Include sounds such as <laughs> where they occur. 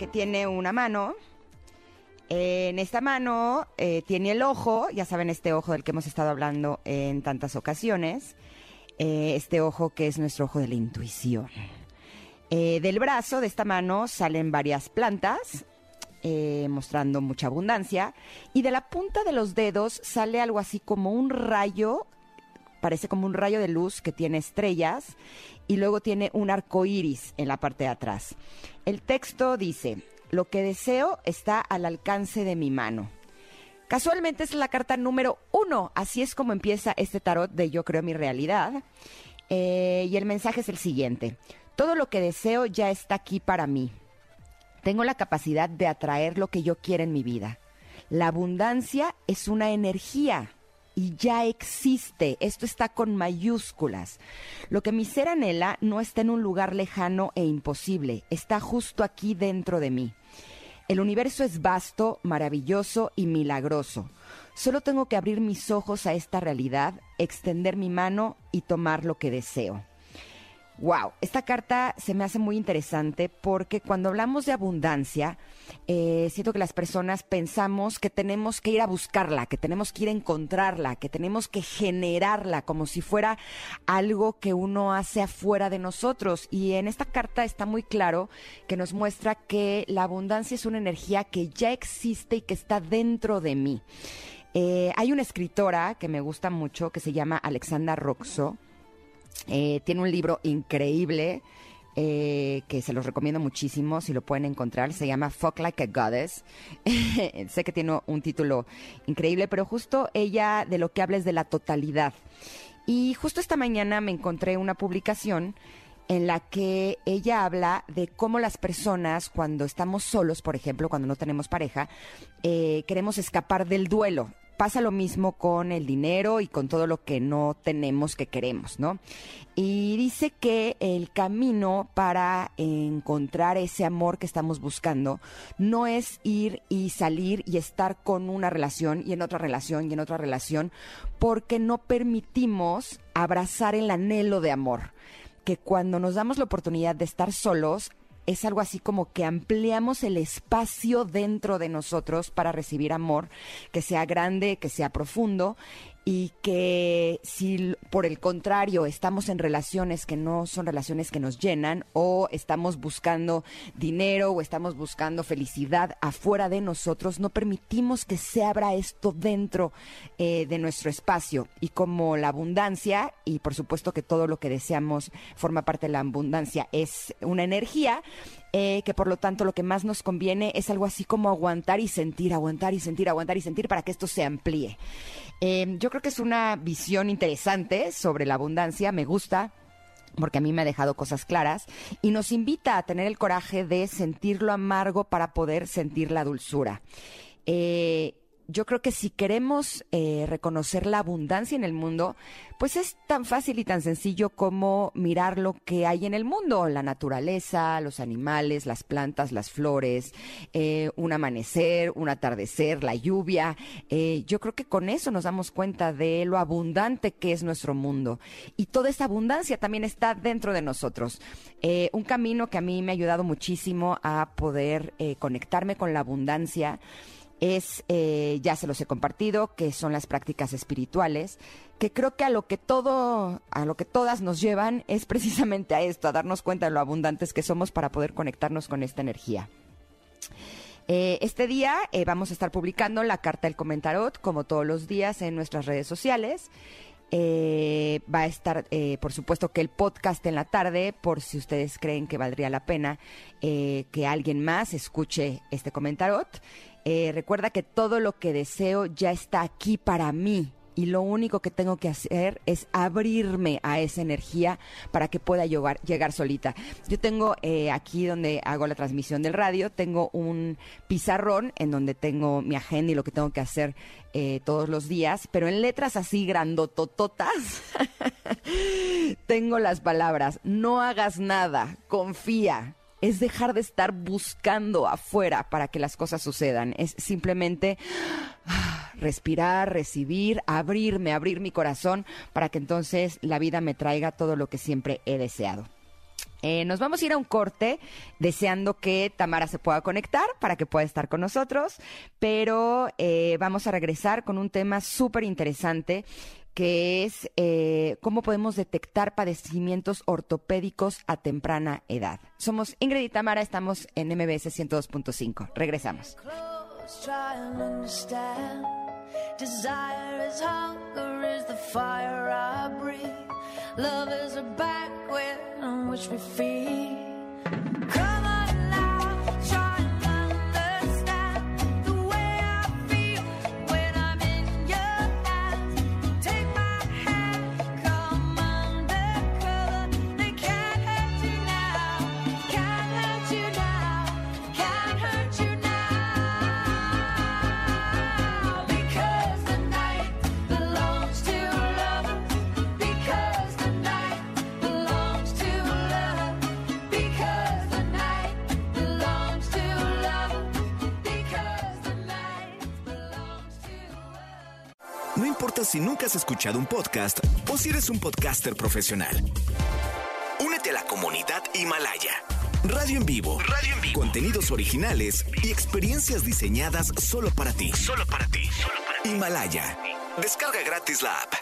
que tiene una mano. En esta mano eh, tiene el ojo, ya saben, este ojo del que hemos estado hablando en tantas ocasiones. Eh, este ojo que es nuestro ojo de la intuición. Eh, del brazo, de esta mano, salen varias plantas, mostrando mucha abundancia. Y de la punta de los dedos sale algo así como un rayo, parece como un rayo de luz que tiene estrellas y luego tiene un arco iris en la parte de atrás. El texto dice: Lo que deseo está al alcance de mi mano. Casualmente es la carta número uno, así es como empieza este tarot de Yo creo mi realidad. Eh, y el mensaje es el siguiente. Todo lo que deseo ya está aquí para mí. Tengo la capacidad de atraer lo que yo quiero en mi vida. La abundancia es una energía y ya existe. Esto está con mayúsculas. Lo que mi ser anhela no está en un lugar lejano e imposible, está justo aquí dentro de mí. El universo es vasto, maravilloso y milagroso. Solo tengo que abrir mis ojos a esta realidad, extender mi mano y tomar lo que deseo. Wow, esta carta se me hace muy interesante porque cuando hablamos de abundancia, eh, siento que las personas pensamos que tenemos que ir a buscarla, que tenemos que ir a encontrarla, que tenemos que generarla como si fuera algo que uno hace afuera de nosotros. Y en esta carta está muy claro que nos muestra que la abundancia es una energía que ya existe y que está dentro de mí. Eh, hay una escritora que me gusta mucho que se llama Alexandra Roxo eh, tiene un libro increíble eh, que se los recomiendo muchísimo si lo pueden encontrar. Se llama Fuck Like a Goddess. <laughs> sé que tiene un título increíble, pero justo ella de lo que habla es de la totalidad. Y justo esta mañana me encontré una publicación en la que ella habla de cómo las personas, cuando estamos solos, por ejemplo, cuando no tenemos pareja, eh, queremos escapar del duelo pasa lo mismo con el dinero y con todo lo que no tenemos que queremos, ¿no? Y dice que el camino para encontrar ese amor que estamos buscando no es ir y salir y estar con una relación y en otra relación y en otra relación, porque no permitimos abrazar el anhelo de amor que cuando nos damos la oportunidad de estar solos, es algo así como que ampliamos el espacio dentro de nosotros para recibir amor, que sea grande, que sea profundo y que si por el contrario estamos en relaciones que no son relaciones que nos llenan o estamos buscando dinero o estamos buscando felicidad afuera de nosotros, no permitimos que se abra esto dentro eh, de nuestro espacio. Y como la abundancia y por supuesto que todo lo que deseamos forma parte de la abundancia es una energía, eh, que por lo tanto lo que más nos conviene es algo así como aguantar y sentir, aguantar y sentir, aguantar y sentir para que esto se amplíe. Eh, yo creo que es una visión interesante sobre la abundancia, me gusta porque a mí me ha dejado cosas claras y nos invita a tener el coraje de sentir lo amargo para poder sentir la dulzura. Eh, yo creo que si queremos eh, reconocer la abundancia en el mundo, pues es tan fácil y tan sencillo como mirar lo que hay en el mundo, la naturaleza, los animales, las plantas, las flores, eh, un amanecer, un atardecer, la lluvia. Eh, yo creo que con eso nos damos cuenta de lo abundante que es nuestro mundo. Y toda esa abundancia también está dentro de nosotros. un camino que a mí me ha ayudado muchísimo a poder conectarme con la abundancia es, eh, ya se los he compartido, que son las prácticas espirituales, que creo que a lo que todo, a lo que todas nos llevan es precisamente a esto, a darnos cuenta de lo abundantes que somos para poder conectarnos con esta energía. Eh, este día eh, vamos a estar publicando la carta del comentarot, como todos los días, en nuestras redes sociales. va a estar, por supuesto, que el podcast en la tarde, por si ustedes creen que valdría la pena que alguien más escuche este comentarot. Eh, recuerda que todo lo que deseo ya está aquí para mí y lo único que tengo que hacer es abrirme a esa energía para que pueda llegar, solita. Yo tengo eh, aquí donde hago la transmisión del radio, tengo un pizarrón en donde tengo mi agenda y lo que tengo que hacer eh, todos los días, pero en letras así grandotototas <laughs> tengo las palabras, no hagas nada, confía, es dejar de estar buscando afuera para que las cosas sucedan. Es simplemente ah, respirar, recibir, abrirme, abrir mi corazón para que entonces la vida me traiga todo lo que siempre he deseado. Eh, nos vamos a ir a un corte deseando que Tamara se pueda conectar para que pueda estar con nosotros, pero eh, vamos a regresar con un tema súper interesante que es eh, cómo podemos detectar padecimientos ortopédicos a temprana edad. Somos Ingrid y Tamara, estamos en MBS 102.5. Regresamos. close, importa si nunca has escuchado un podcast o si eres un podcaster profesional. Únete a la comunidad Himalaya. Radio en vivo. Radio en vivo. Contenidos originales y experiencias diseñadas solo para ti. Solo para ti. Solo para ti. Himalaya. Descarga gratis la app.